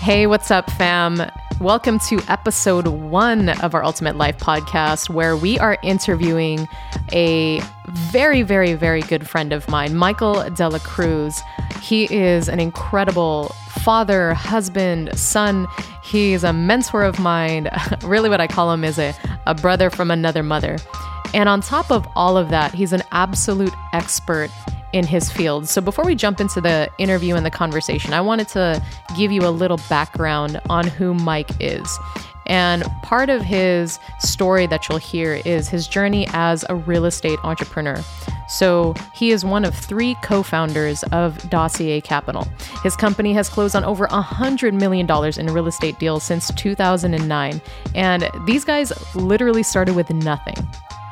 Hey, what's up, fam? Welcome to episode one of our Ultimate Life podcast, where we are interviewing a very, very, very good friend of mine, Michael DelaCruz. He is an incredible father, husband, son. He's a mentor of mine. really, what I call him is a, a brother from another mother. And on top of all of that, he's an absolute expert in his field. So before we jump into the interview and the conversation, I wanted to give you a little background on who Mike is. And part of his story that you'll hear is his journey as a real estate entrepreneur. So, he is one of three co founders of Dossier Capital. His company has closed on over $100 million in real estate deals since 2009. And these guys literally started with nothing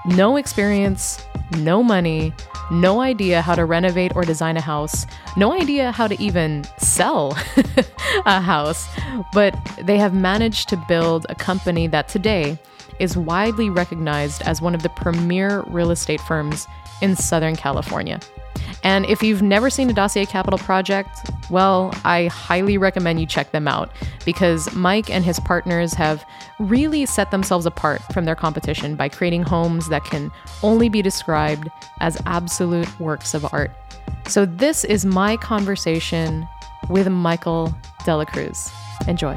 no experience, no money, no idea how to renovate or design a house, no idea how to even sell a house, but they have managed to build a company that today is widely recognized as one of the premier real estate firms in Southern California. And if you've never seen a Dossier Capital project, well, I highly recommend you check them out because Mike and his partners have really set themselves apart from their competition by creating homes that can only be described as absolute works of art. So, this is my conversation with Michael DelaCruz. Enjoy.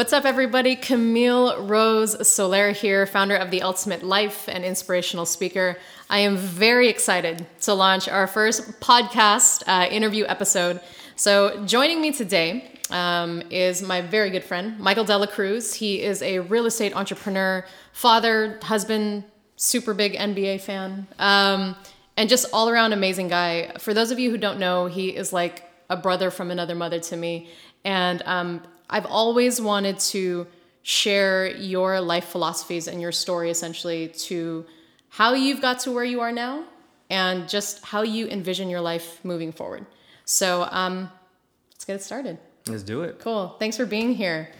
What's up, everybody? Kamille Rose Soler here, founder of The Ultimate Life and inspirational speaker. I am very excited to launch our first podcast uh, interview episode. So, joining me today um, is my very good friend, Michael DelaCruz. He is a real estate entrepreneur, father, husband, super big NBA fan, um, and just all around amazing guy. For those of you who don't know, he is like a brother from another mother to me. And um, I've always wanted to share your life philosophies and your story essentially to how you've got to where you are now and just how you envision your life moving forward. So um, let's get it started. Let's do it. Cool. Thanks for being here.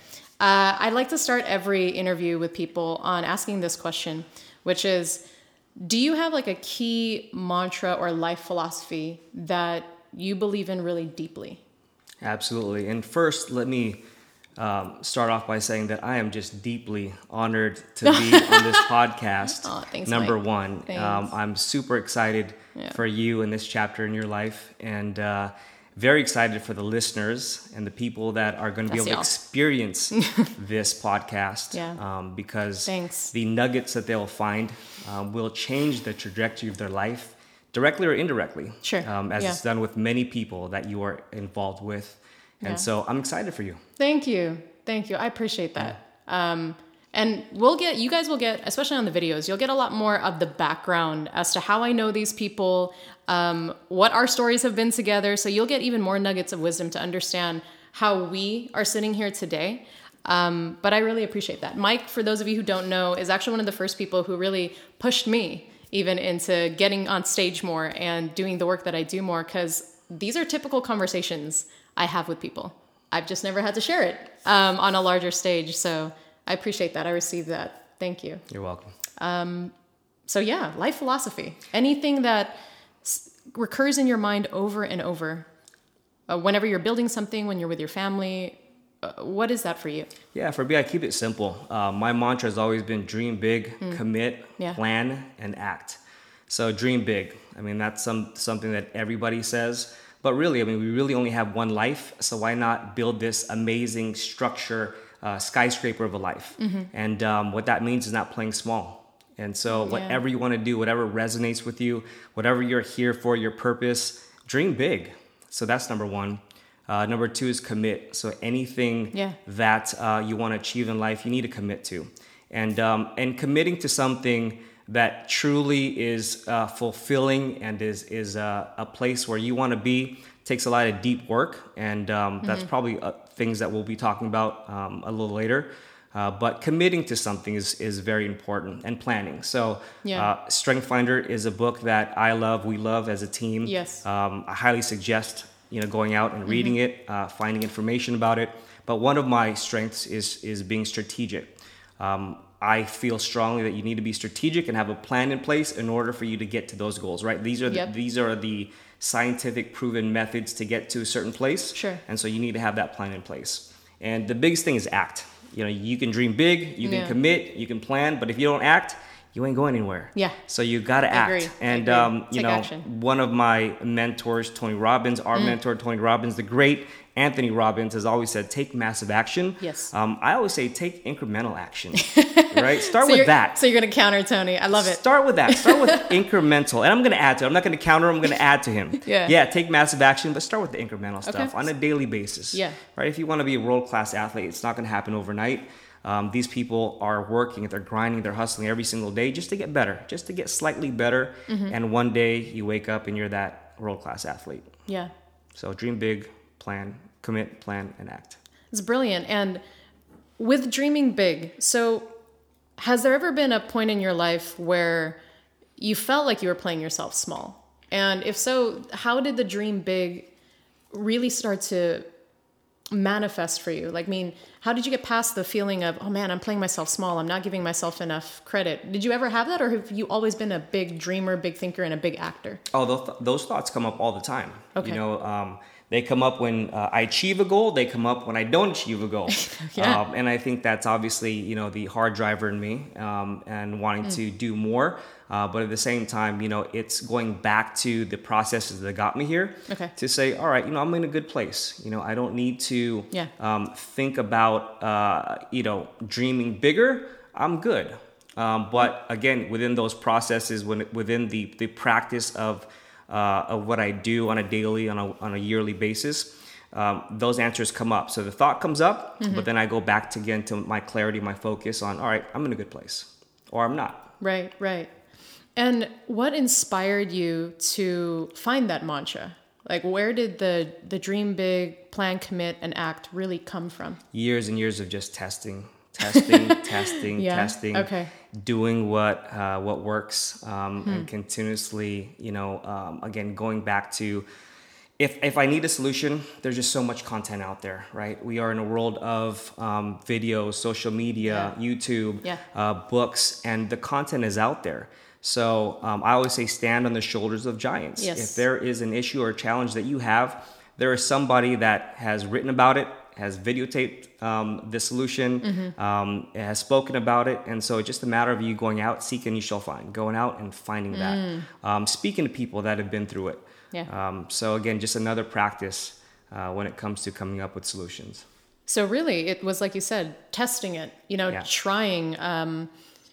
Uh, I'd like to start every interview with people on asking this question, which is Do you have like a key mantra or life philosophy that you believe in really deeply? Absolutely. And first, let me um, start off by saying that I am just deeply honored to be on this podcast. Oh, thanks, number Mike. one, um, I'm super excited Yeah. for you in this chapter in your life, and uh, very excited for the listeners and the people that are going to be able to y'all. experience this podcast. Yeah. Um, because Thanks. the nuggets that they'll find um, will change the trajectory of their life, directly or indirectly. Sure. Um, as Yeah. it's done with many people that you are involved with. And Yeah. so I'm excited for you. Thank you. Thank you. I appreciate that. Um, and we'll get, you guys will get, especially on the videos, you'll get a lot more of the background as to how I know these people, um, what our stories have been together. So you'll get even more nuggets of wisdom to understand how we are sitting here today. Um, but I really appreciate that. Mike, for those of you who don't know, is actually one of the first people who really pushed me even into getting on stage more and doing the work that I do more because these are typical conversations I have with people. I've just never had to share it um, on a larger stage. So I appreciate that. I received that. Thank you. You're welcome. So, yeah, life philosophy. Anything that s- recurs in your mind over and over. Uh, whenever you're building something, when you're with your family, uh, what is that for you? Yeah, for me, I keep it simple. Uh, my mantra has always been dream big, commit, Mm. Yeah. plan, and act. So dream big. I mean, that's some something that everybody says. But really, I mean, we really only have one life. So why not build this amazing structure, uh, skyscraper of a life? Mm-hmm. And um, what that means is not playing small. And so whatever you want to do, whatever resonates with you, whatever you're here for, your purpose, dream big. So that's number one. Uh, number two is commit. So anything Yeah. that uh, you want to achieve in life, you need to commit to, and um, and committing to something that truly is uh, fulfilling and is is uh, a place where you want to be takes a lot of deep work, and um, that's probably uh, things that we'll be talking about um, a little later. Uh, but committing to something is, is very important and planning. So, Yeah. uh, Strength Finder is a book that I love, we love as a team. Yes. Um, I highly suggest you know going out and reading Mm-hmm. it, uh, finding information about it. But one of my strengths is is being strategic. Um, I feel strongly that you need to be strategic and have a plan in place in order for you to get to those goals. Right? These are the, Yep. these are the scientific proven methods to get to a certain place. Sure. And so you need to have that plan in place. And the biggest thing is act. You know, you can dream big, you can Yeah. commit, you can plan, but if you don't act, you ain't going anywhere. Yeah. So you got to act. agree. And um, you Take know, action. one of my mentors, Tony Robbins, Mm. our mentor, Tony Robbins, the great Anthony Robbins, has always said, take massive action. Yes. Um, I always say, take incremental action. right? Start So with that. So you're gonna counter Tony. I love it. Start with that. Start with incremental. And I'm going to add to it. I'm not going to counter. I'm going to add to him. Yeah. Yeah. Take massive action, but start with the incremental stuff on a daily basis. Yeah. Right. If you want to be a world class athlete, it's not going to happen overnight. Um, these people are working, they're grinding, they're hustling every single day just to get better, just to get slightly better. Mm-hmm. And one day you wake up and you're that world class athlete. Yeah. So dream big, plan, commit, plan, and act. It's brilliant. And with dreaming big, so has there ever been a point in your life where you felt like you were playing yourself small? And if so, how did the dream big really start to manifest for you? Like, I mean, how did you get past the feeling of, oh man, I'm playing myself small, I'm not giving myself enough credit? Did you ever have that, or have you always been a big dreamer, big thinker, and a big actor? Oh, those, those thoughts come up all the time. Okay. You know, um, they come up when uh, I achieve a goal. They come up when I don't achieve a goal. Yeah. Um, and I think that's obviously, you know, the hard driver in me um, and wanting Mm. to do more. Uh, but at the same time, you know, it's going back to the processes that got me here Okay. to say, all right, you know, I'm in a good place. You know, I don't need to Yeah. um, think about, uh, you know, dreaming bigger. I'm good. Um, but again, within those processes, when within the the practice of uh, of what I do on a daily, on a on a yearly basis, um, those answers come up. So the thought comes up, but then I go back to again to my clarity, my focus on, all right, I'm in a good place, or I'm not. Right, right. And what inspired you to find that mantra? Like where did the the dream big, plan, commit and act really come from? Years and years of just testing, testing, testing, Yeah, testing. okay. Doing what uh, what works, um, Hmm. and continuously, you know, um, again going back to if, if I need a solution, there's just so much content out there, right? We are in a world of um, videos, social media, YouTube, Yeah. uh, books, and the content is out there. So um, I always say stand on the shoulders of giants. Yes. If there is an issue or a challenge that you have, there is somebody that has written about it, has videotaped um, the solution, Mm-hmm. um, has spoken about it, and so it's just a matter of you going out, seek and you shall find, going out and finding that, um, speaking to people that have been through it. Mm. Yeah. Um, so again, just another practice uh, when it comes to coming up with solutions. So really it was like you said, testing it, you know, Yeah. trying um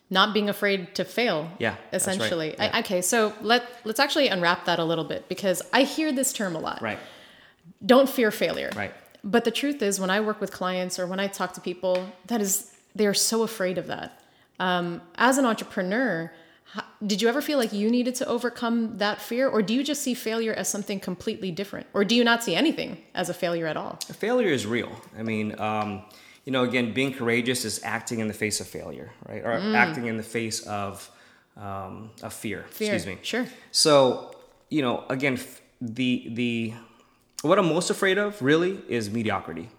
not being afraid to fail. Yeah, that's right. Essentially. Yeah. I, okay, so let let's actually unwrap that a little bit because I hear this term a lot. Right. Don't fear failure. Right. But the truth is, when I work with clients or when I talk to people, that is, they are so afraid of that. Um, as an entrepreneur, did you ever feel like you needed to overcome that fear, or do you just see failure as something completely different, or do you not see anything as a failure at all? Failure is real. I mean, um, you know, again, being courageous is acting in the face of failure, right? Or acting in the face of um, of fear. Mm. Fear. Excuse me. Sure. So, you know, again, f- the the what I'm most afraid of really is mediocrity,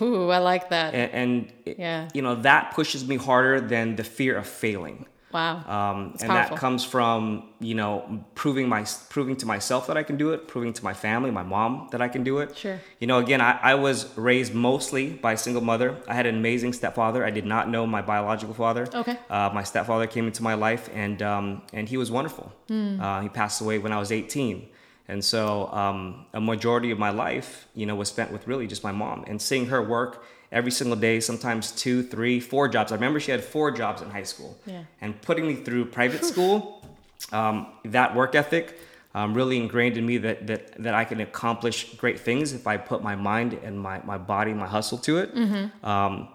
Ooh, I like that. and, and it- Yeah. you know that pushes me harder than the fear of failing. wow. Um, and powerful. that comes from you know proving my proving to myself that I can do it, proving to my family, my mom that I can do it. Sure. You know, again, I, I was raised mostly by a single mother. I had an amazing stepfather. I did not know my biological father. Okay. Uh, my stepfather came into my life, and um, and he was wonderful. Hmm. Uh, he passed away when I was 18. And so um, a majority of my life, you know, was spent with really just my mom and seeing her work every single day, sometimes two, three, four jobs. I remember she had four jobs in high school. Yeah. And putting me through private school, um, that work ethic um, really ingrained in me that, that, that I can accomplish great things if I put my mind and my, my body, my hustle to it. Mm-hmm. Um,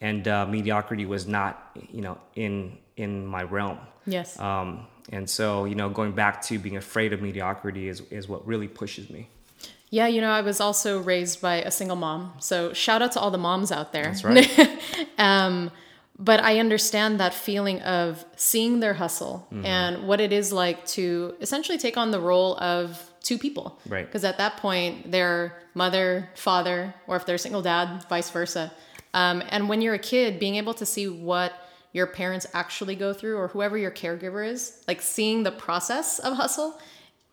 and uh, mediocrity was not, you know, in, in my realm. yes. Um, and so, you know, going back to being afraid of mediocrity is, is what really pushes me. Yeah, you know, I was also raised by a single mom. So shout out to all the moms out there. That's right. um, but I understand that feeling of seeing their hustle Mm-hmm. and what it is like to essentially take on the role of two people. Right. Because at that point, they're mother, father, or if they're single dad, vice versa. Um, and when you're a kid, being able to see what your parents actually go through or whoever your caregiver is, like seeing the process of hustle,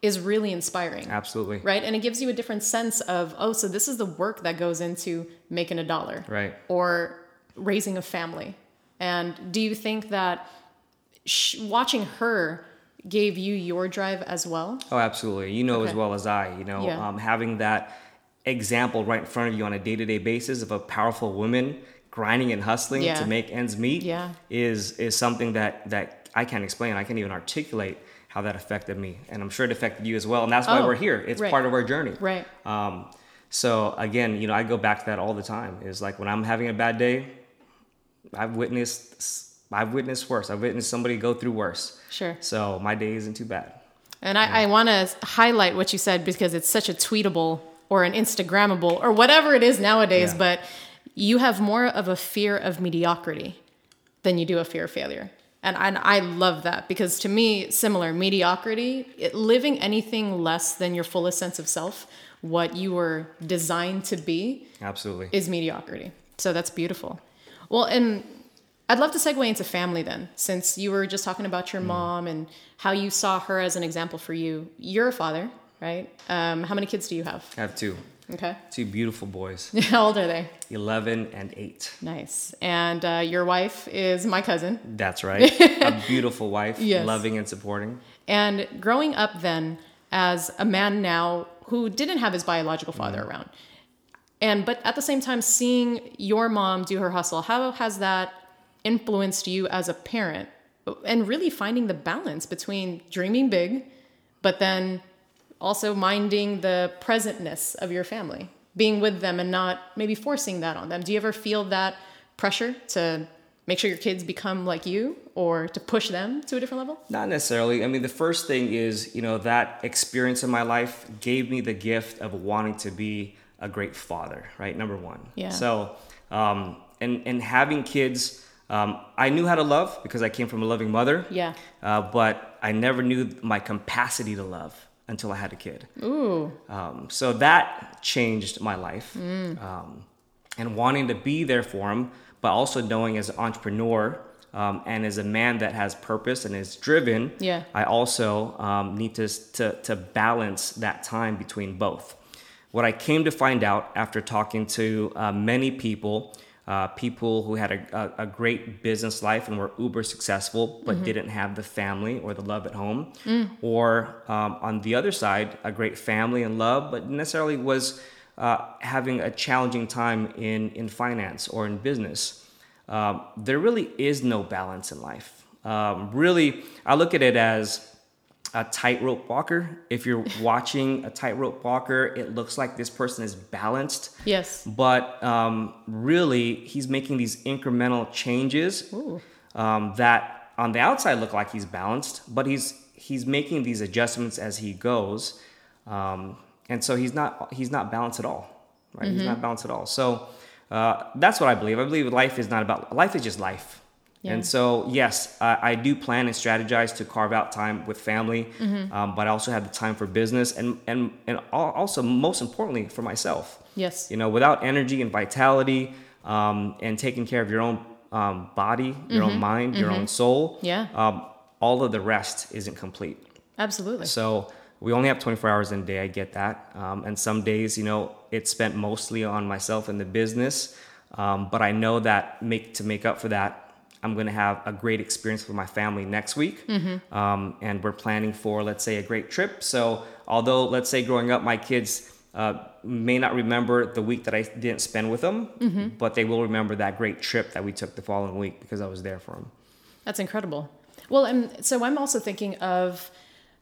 is really inspiring. Absolutely. Right? And it gives you a different sense of, oh, so this is the work that goes into making a dollar. Right. Or raising a family. And do you think that sh- watching her gave you your drive as well? Oh, absolutely. You know Okay. as well as I, you know, Yeah. um, having that example right in front of you on a day to day basis of a powerful woman grinding and hustling Yeah. to make ends meet Yeah. is is something that that I can't explain. I can't even articulate how that affected me, and I'm sure it affected you as well. And that's why Oh, we're here. It's right. part of our journey. Right. Um, so again, you know, I go back to that all the time. Is like when I'm having a bad day, I've witnessed I've witnessed worse. I've witnessed somebody go through worse. Sure. So my day isn't too bad. And I, I want to highlight what you said because it's such a tweetable or an Instagrammable or whatever it is nowadays, Yeah. but you have more of a fear of mediocrity than you do a fear of failure. And, and I love that because to me, similar mediocrity, it, living anything less than your fullest sense of self, what you were designed to be, Absolutely. is mediocrity. So that's beautiful. Well, and I'd love to segue into family then, since you were just talking about your mom and how you saw her as an example for you. You're a father, right? Um, how many kids do you have? I have two. Okay. Two beautiful boys, How old are they? 11 and 8. Nice. And uh, your wife is my cousin. That's right. a beautiful wife, Yes. loving and supporting. And growing up then as a man now who didn't have his biological father around. And but at the same time seeing your mom do her hustle, how has that influenced you as a parent? And really finding the balance between dreaming big but then also minding the presentness of your family, being with them and not maybe forcing that on them. Do you ever feel that pressure to make sure your kids become like you or to push them to a different level? Not necessarily. I mean, the first thing is, you know, that experience in my life gave me the gift of wanting to be a great father, right? Number one. Yeah. So, um, and, and having kids, um, I knew how to love because I came from a loving mother. Yeah. Uh, but I never knew my capacity to love until I had a kid. Ooh. Um, so that changed my life. Um, and wanting to be there for him, but also knowing as an entrepreneur um, and as a man that has purpose and is driven, Yeah. I also um, need to, to, to balance that time between both. What I came to find out after talking to uh, many people, uh, people who had a, a, a great business life and were uber successful, but didn't have the family or the love at home, or um, on the other side, a great family and love, but necessarily was uh, having a challenging time in, in finance or in business. Um, there really is no balance in life. Um, really, I look at it as a tightrope walker. If you're watching a tightrope walker, it looks like this person is balanced, Yes. but um, really he's making these incremental changes um, that on the outside look like he's balanced, but he's he's making these adjustments as he goes, um, and so he's not he's not balanced at all, right? He's not balanced at all. So uh, that's what I believe. I believe life is not about life is just life. Yeah. And so, yes, I, I do plan and strategize to carve out time with family, um, but I also have the time for business and and and also most importantly for myself. Yes. You know, without energy and vitality, um, and taking care of your own um, body, your own mind, your own soul, Yeah. um, all of the rest isn't complete. Absolutely. So we only have 24 hours in a day. I get that. Um, and some days, you know, it's spent mostly on myself and the business. Um, but I know that make to make up for that, I'm going to have a great experience with my family next week. Um, and we're planning for, let's say, a great trip. So although, let's say, growing up, my kids uh, may not remember the week that I didn't spend with them, but they will remember that great trip that we took the following week because I was there for them. That's incredible. Well, and so I'm also thinking of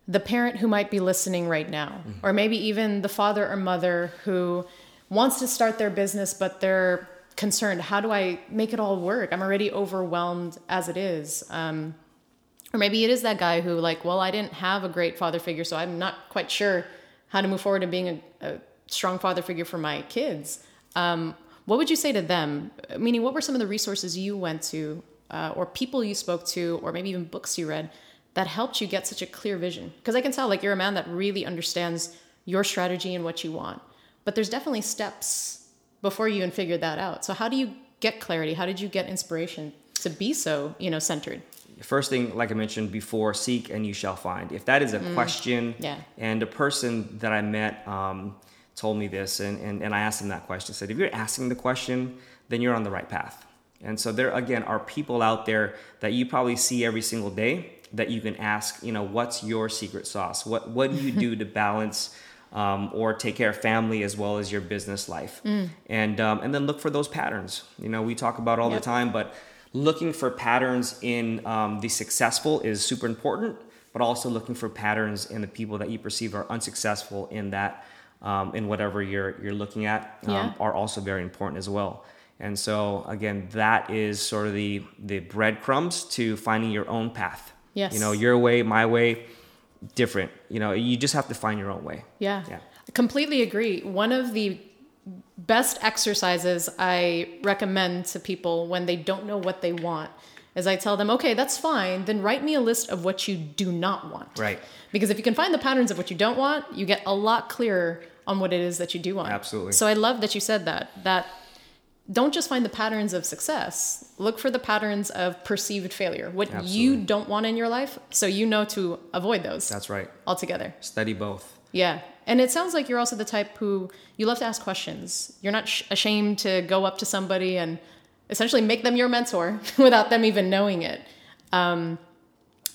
the parent who might be listening right now, or maybe even the father or mother who wants to start their business, but they're concerned how do I make it all work? I'm already overwhelmed as it is. Um, or maybe it is that guy who, like, well, I didn't have a great father figure, so I'm not quite sure how to move forward in being a, a strong father figure for my kids. Um, what would you say to them? Meaning, what were some of the resources you went to, uh, or people you spoke to, or maybe even books you read that helped you get such a clear vision? Because I can tell, like, you're a man that really understands your strategy and what you want. But there's definitely steps before you even figured that out. So, how do you get clarity? How did you get inspiration to be so, you know, centered? first thing, like I mentioned before, seek and you shall find. If that is a question, Yeah. and a person that I met um, told me this, and, and, and I asked him that question. I said, if you're asking the question, then you're on the right path. And so there again are people out there that you probably see every single day that you can ask, you know, what's your secret sauce? What what do you do to balance um, or take care of family as well as your business life? And um, and then look for those patterns. You know, we talk about all Yep. the time, but looking for patterns in um, the successful is super important, but also looking for patterns in the people that you perceive are unsuccessful in that um, in whatever you're you're looking at um, Yeah. are also very important as well. And so again, that is sort of the the breadcrumbs to finding your own path. Yes. You know, your way, my way, different. You know, you just have to find your own way. Yeah. Yeah. I completely agree. One of the best exercises I recommend to people when they don't know what they want is I tell them, okay, that's fine. Then write me a list of what you do not want. Right. Because if you can find the patterns of what you don't want, you get a lot clearer on what it is that you do want. Absolutely. So I love that you said that. That don't just find the patterns of success. Look for the patterns of perceived failure. What you don't want in your life, so you know to avoid those That's right. altogether. Study both. Yeah. And it sounds like you're also the type who you love to ask questions. You're not sh- ashamed to go up to somebody and essentially make them your mentor without them even knowing it. Um,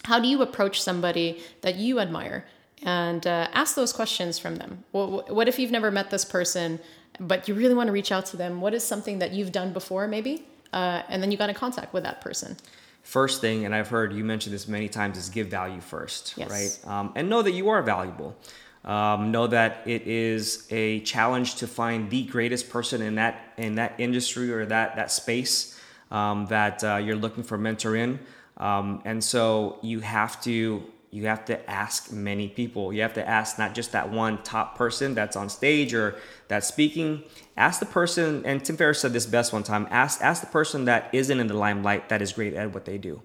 how do you approach somebody that you admire and uh, ask those questions from them? What, what if you've never met this person, but you really want to reach out to them? What is something that you've done before, maybe? Uh, and then you got in contact with that person. First thing, and I've heard you mention this many times, is give value first, Yes. right? Um, and know that you are valuable. Um, know that it is a challenge to find the greatest person in that in that industry or that that space um, that uh, you're looking for a mentor in. Um, and so you have to you have to ask many people. You have to ask not just that one top person that's on stage or that's speaking. Ask the person, and Tim Ferriss said this best one time. Ask ask the person that isn't in the limelight that is great at what they do,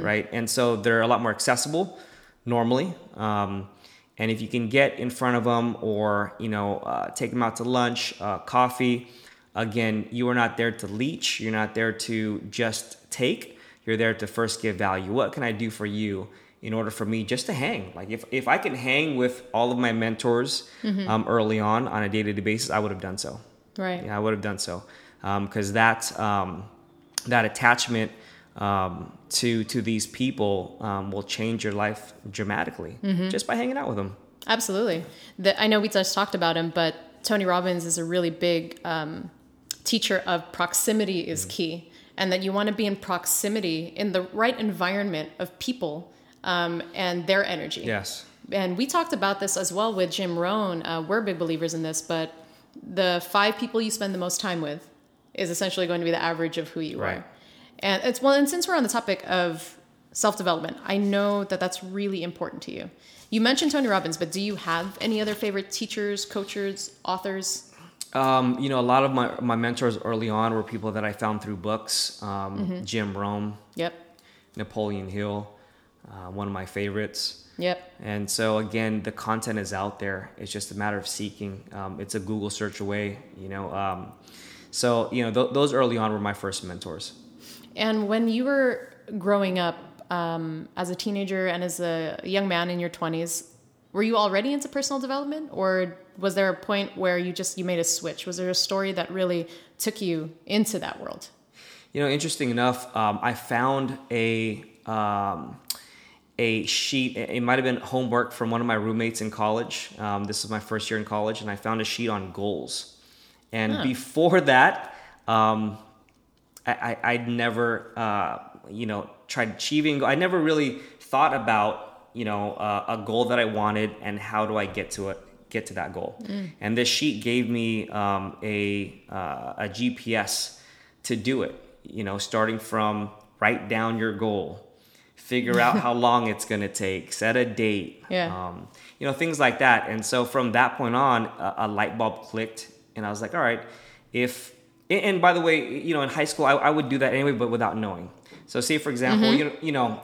right? And so they're a lot more accessible normally. Um, and if you can get in front of them or you know uh, take them out to lunch, uh, coffee, again, you are not there to leech. You're not there to just take. You're there to first give value. What can I do for you in order for me just to hang? Like if, if I can hang with all of my mentors um, early on on a day to day basis, I would have done so. Right. Yeah, I would have done so because that um, that attachment um, to to these people um, will change your life dramatically just by hanging out with them. Absolutely. The, I know we just talked about him, but Tony Robbins is a really big um, teacher of proximity is key, and that you want to be in proximity in the right environment of people um, and their energy. Yes. And we talked about this as well with Jim Rohn. Uh, we're big believers in this, but the five people you spend the most time with is essentially going to be the average of who you Right. are. And it's well, and since we're on the topic of self development, I know that that's really important to you. You mentioned Tony Robbins, but do you have any other favorite teachers, coaches, authors? Um, you know, a lot of my, my mentors early on were people that I found through books. Um, Mm-hmm. Jim Rohn, Yep. Napoleon Hill, uh, one of my favorites. Yep. And so again, the content is out there. It's just a matter of seeking. Um, it's a Google search away. You know, um, so you know th- those early on were my first mentors. And when you were growing up um, as a teenager and as a young man in your 20s, were you already into personal development or was there a point where you just you made a switch? Was there a story that really took you into that world? You know, interesting enough, um, I found a um, a sheet. It might have been homework from one of my roommates in college. Um, this is my first year in college, and I found a sheet on goals. And Huh. before that, um, I, I, I'd never, uh, you know, tried achieving. I never really thought about, you know, uh, a goal that I wanted and how do I get to it, get to that goal. And this sheet gave me um, a uh, a GPS to do it. You know, starting from write down your goal, figure out how long it's going to take, set a date. Yeah. Um, you know, things like that. And so from that point on, a, a light bulb clicked, and I was like, all right, if and- by the way, you know, in high school, I, I would do that anyway, but without knowing. So, say for example, you know, you know,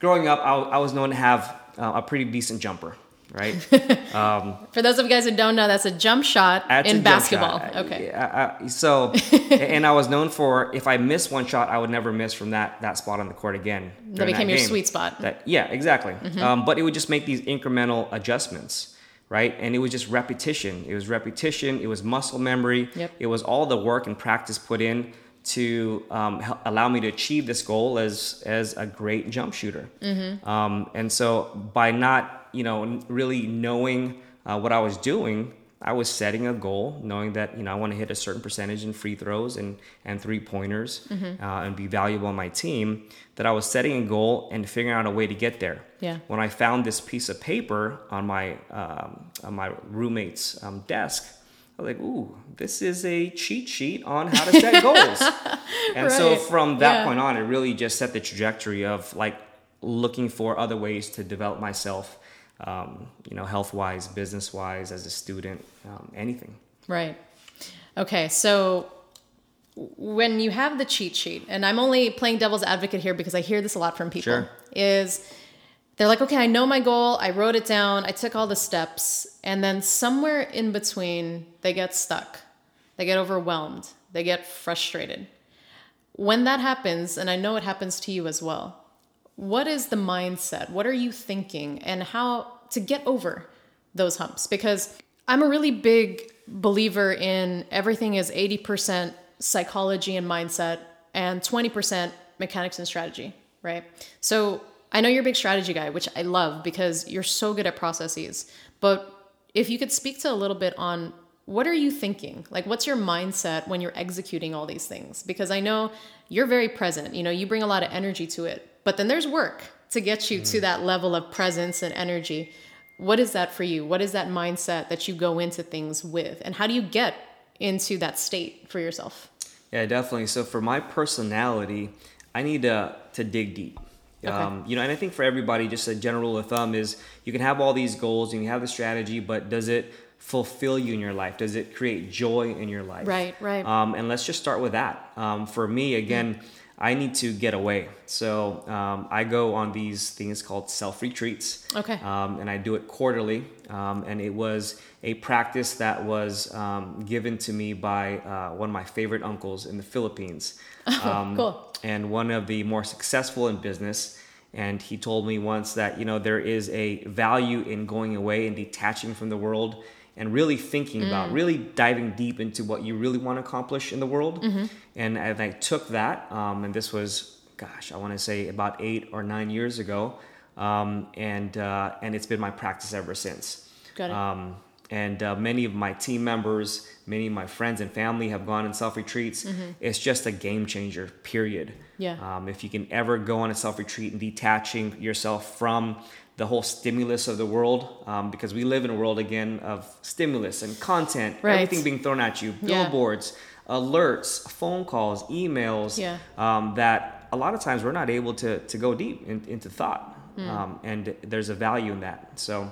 growing up, I, was- I was known to have uh, a pretty decent jumper. Right? Um, For those of you guys who don't know, that's a jump shot in basketball. shot. Okay. I- I- so, and I was known for if I missed one shot, I would never miss from that that spot on the court again. That became your game. sweet spot. That yeah, exactly. Mm-hmm. Um, but it would just make these incremental adjustments, right? And it was just repetition. It was repetition. It was muscle memory. Yep. It was all the work and practice put in to um, allow me to achieve this goal as as a great jump shooter. Mm-hmm. Um, and so by not you know really knowing uh, what I was doing. I was setting a goal, knowing that you know I want to hit a certain percentage in free throws and and three pointers, Mm-hmm. uh, and be valuable on my team. That I was setting a goal and figuring out a way to get there. Yeah. When I found this piece of paper on my um, on my roommate's um, desk, I was like, "Ooh, this is a cheat sheet on how to set goals." And so from that Yeah. point on, it really just set the trajectory of like looking for other ways to develop myself, um, you know, health wise, business wise, as a student, um, anything. Right. Okay, so when you have the cheat sheet, and I'm only playing devil's advocate here because I hear this a lot from people, Sure. is they're like, okay, I know my goal, I wrote it down, I took all the steps, and then somewhere in between, they get stuck, they get overwhelmed, they get frustrated. When that happens, and I know it happens to you as well, what is the mindset? What are you thinking, and how to get over those humps? Because I'm a really big believer in everything is 80% psychology and mindset and 20% mechanics and strategy, right? So I know you're a big strategy guy, which I love because you're so good at processes. But if you could speak to a little bit on what are you thinking? Like, what's your mindset when you're executing all these things? Because I know you're very present. You know, you bring a lot of energy to it, but then there's work to get you to that level of presence and energy. What is that for you? What is that mindset that you go into things with? And how do you get into that state for yourself? Yeah, definitely. So for my personality, I need to to dig deep. Um, you know, and I think for everybody, just a general rule of thumb is you can have all these goals and you have the strategy, but does it fulfill you in your life? Does it create joy in your life? Right, right. Um, and let's just start with that. Um, for me, again, I need to get away. So um, I go on these things called self retreats. Okay. Um, and I do it quarterly. Um, and it was a practice that was um, given to me by uh, one of my favorite uncles in the Philippines. Um, cool. And one of the more successful in business. And he told me once that, you know, there is a value in going away and detaching from the world and really thinking about, really diving deep into what you really want to accomplish in the world. And as I took that, um, and this was, gosh, I want to say about eight or nine years ago, um, and uh, and it's been my practice ever since. Got it. Um, and uh, many of my team members, many of my friends and family have gone on self retreats. It's just a game changer. Period. Yeah. Um, if you can ever go on a self retreat and detaching yourself from the whole stimulus of the world, um, because we live in a world again of stimulus and content, Right. everything being thrown at you, Yeah. billboards, alerts, phone calls, emails, Yeah. um, that a lot of times we're not able to, to go deep in, into thought. Hmm. Um, and there's a value in that. So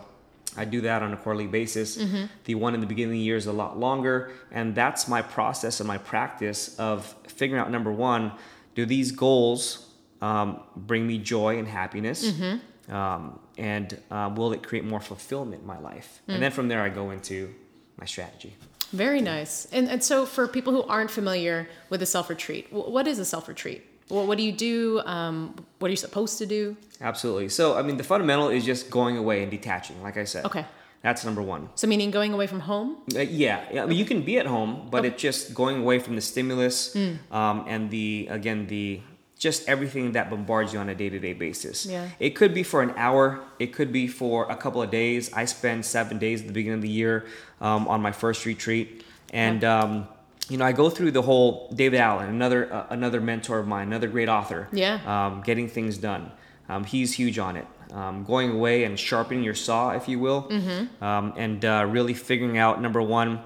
I do that on a quarterly basis. Mm-hmm. The one in the beginning of the year is a lot longer. And that's my process and my practice of figuring out number one, do these goals um, bring me joy and happiness? Mm-hmm. Um, and uh, will it create more fulfillment in my life? Hmm. And then from there, I go into my strategy. Very nice. And, and so, for people who aren't familiar with a self retreat, what is a self retreat? What, what do you do? Um, what are you supposed to do? Absolutely. So, I mean, the fundamental is just going away and detaching, like I said. Okay. That's number one. So, meaning going away from home? Uh, yeah, I mean, you can be at home, but Okay. it's just going away from the stimulus Hmm. um, and the again the just everything that bombards you on a day to day basis. Yeah. It could be for an hour. It could be for a couple of days. I spend seven days at the beginning of the year um, on my first retreat, and um, you know I go through the whole David Allen, another uh, another mentor of mine, another great author. Yeah. Um, getting things done. Um, he's huge on it. Um, going away and sharpening your saw, if you will, um, and uh, really figuring out number one,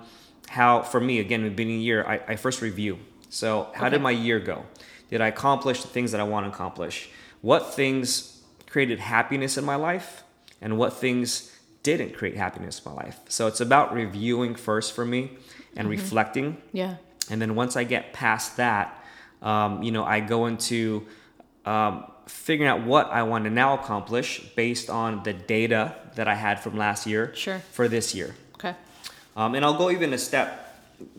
how for me again, the beginning of the year, I, I first review. So how did my year go? Did I accomplish the things that I want to accomplish? What things created happiness in my life, and what things didn't create happiness in my life? So it's about reviewing first for me and reflecting Yeah. and then once I get past that, um, you know, I go into um, figuring out what I want to now accomplish based on the data that I had from last year Sure. for this year. Okay. Um, and I'll go even a step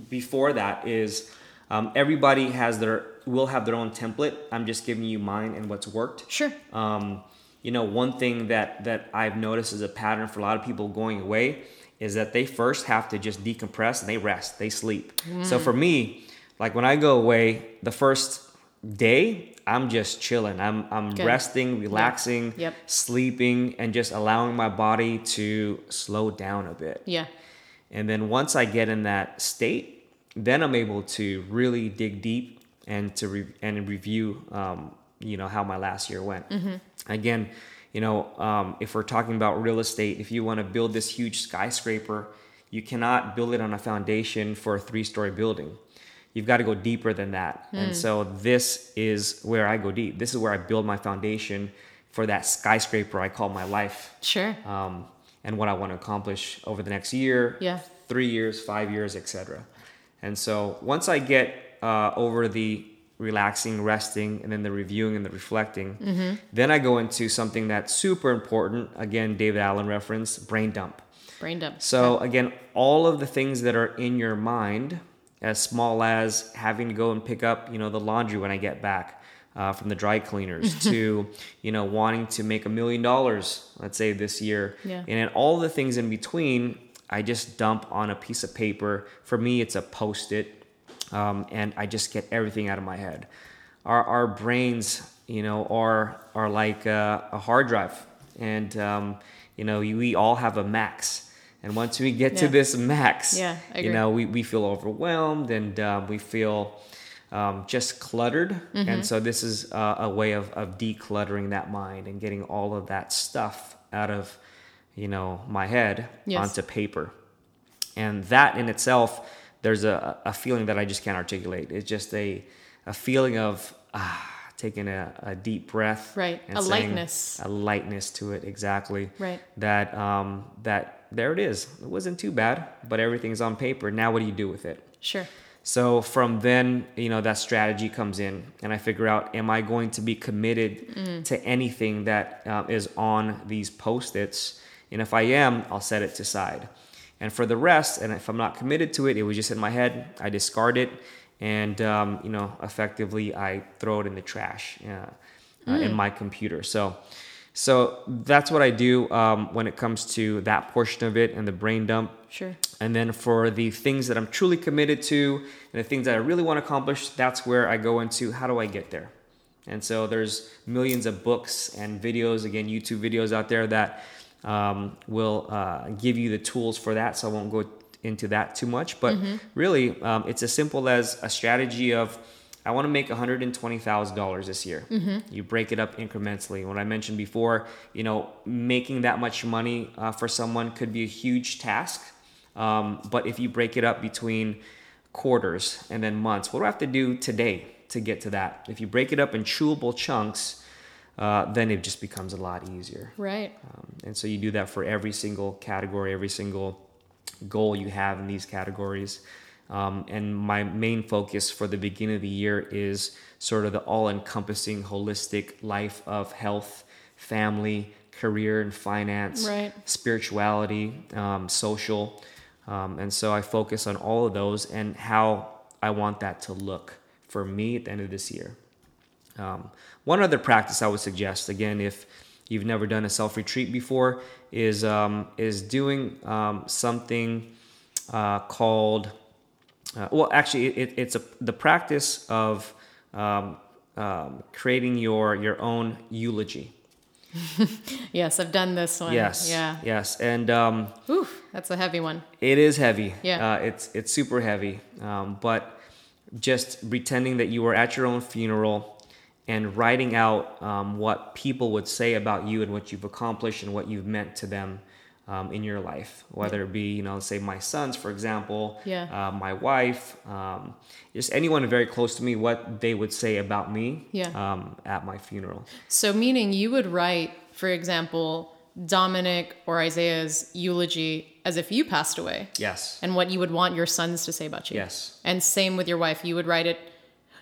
before that is um, everybody has their will have their own template. I'm just giving you mine and what's worked. Sure. Um, you know, one thing that that I've noticed as a pattern for a lot of people going away is that they first have to just decompress and they rest, they sleep. So for me, like when I go away, the first day I'm just chilling. I'm I'm Good. resting, relaxing, Yep. sleeping, and just allowing my body to slow down a bit. Yeah. And then once I get in that state, then I'm able to really dig deep and to re- and review, um, you know, how my last year went. Again, you know, um, if we're talking about real estate, if you want to build this huge skyscraper, you cannot build it on a foundation for a three-story building. You've got to go deeper than that. And so this is where I go deep. This is where I build my foundation for that skyscraper I call my life Sure. um, and what I want to accomplish over the next year, Yeah. three years, five years, etc. And so once I get uh, over the relaxing, resting, and then the reviewing and the reflecting, then I go into something that's super important. Again, David Allen reference, brain dump. Brain dump. So again, all of the things that are in your mind, as small as having to go and pick up, you know, the laundry when I get back uh, from the dry cleaners, to you know wanting to make a million dollars, let's say this year, Yeah. and then all the things in between, I just dump on a piece of paper. For me, it's a post-it, um, and I just get everything out of my head. Our our brains, you know, are are like a, a hard drive, and um, you know, we all have a max. And once we get to this max, Yeah, you know, we, we feel overwhelmed and uh, we feel um, just cluttered. Mm-hmm. And so this is uh, a way of, of decluttering that mind and getting all of that stuff out of, you know, my head Yes. onto paper. And that in itself, there's a, a feeling that I just can't articulate. It's just a, a feeling of ah, taking a, a deep breath. Right. A lightness. A lightness to it, exactly. Right. That, um, that there it is. It wasn't too bad, but everything's on paper. Now what do you do with it? Sure. So from then, you know, that strategy comes in, and I figure out: Am I going to be committed to anything that uh, is on these post-its? And if I am, I'll set it to side. And for the rest, and if I'm not committed to it, it was just in my head. I discard it, and um, you know, effectively, I throw it in the trash uh, uh, in my computer. So. So that's what I do um, when it comes to that portion of it and the brain dump. Sure. And then for the things that I'm truly committed to and the things that I really want to accomplish, that's where I go into how do I get there? And so there's millions of books and videos, again, YouTube videos out there that um, will uh, give you the tools for that. So I won't go into that too much. But really, um, it's as simple as a strategy of I want to make $120,000 this year. You break it up incrementally. What I mentioned before, you know, making that much money uh, for someone could be a huge task. Um, but if you break it up between quarters and then months, what do I have to do today to get to that? If you break it up in chewable chunks, uh, then it just becomes a lot easier. Right. Um, and so you do that for every single category, every single goal you have in these categories. Um, and my main focus for the beginning of the year is sort of the all encompassing, holistic life of health, family, career, and finance, Right. spirituality, um, social. Um, and so I focus on all of those and how I want that to look for me at the end of this year. One other practice I would suggest, again, if you've never done a self retreat before, is um, is doing um, something uh, called uh, well, actually, it, it's a the practice of um, um, creating your your own eulogy. Yes, I've done this one. Yes, Yeah. yes, and um, Oof, that's a heavy one. It is heavy. Yeah. Uh, it's it's super heavy. Um, but just pretending that you were at your own funeral and writing out um, what people would say about you and what you've accomplished and what you've meant to them um, in your life, whether it be you know say my sons, for example, Yeah. uh, my wife, um, just anyone very close to me, what they would say about me Yeah. um, at my funeral. So, meaning you would write, for example, Dominic or Isaiah's eulogy as if you passed away Yes. and what you would want your sons to say about you. Yes. And same with your wife. You would write it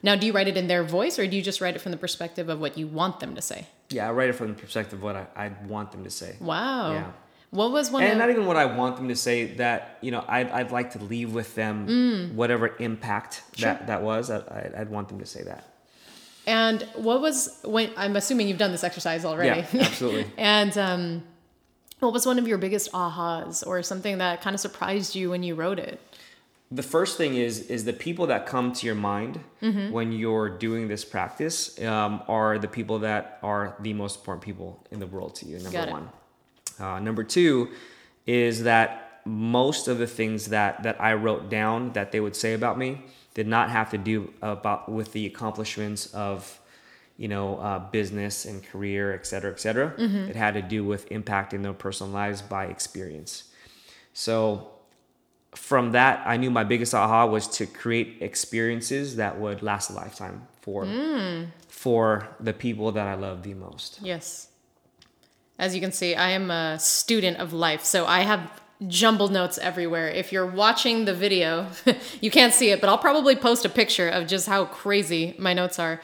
Now, do you write it in their voice or do you just write it from the perspective of what you want them to say? Yeah, I write it from the perspective of what I, I want them to say. Wow. Yeah. What was one and of not even what I want them to say. That you know, I'd, I'd like to leave with them whatever impact Mm. Sure. that that was. I, I'd, I'd want them to say that. and what was when I'm assuming you've done this exercise already. Yeah, absolutely. and um, what was one of your biggest ahas or something that kind of surprised you when you wrote it? The first thing is is the people that come to your mind Mm-hmm. when you're doing this practice um, are the people that are the most important people in the world to you. Number one. Uh, number two is that most of the things that that I wrote down that they would say about me did not have to do about with the accomplishments of you know uh, business and career, et cetera, et cetera. Mm-hmm. It had to do with impacting their personal lives by experience. So from that, I knew my biggest aha was to create experiences that would last a lifetime for for the people that I love the most. Yes. As you can see, I am a student of life, so I have jumbled notes everywhere. If you're watching the video, you can't see it, but I'll probably post a picture of just how crazy my notes are.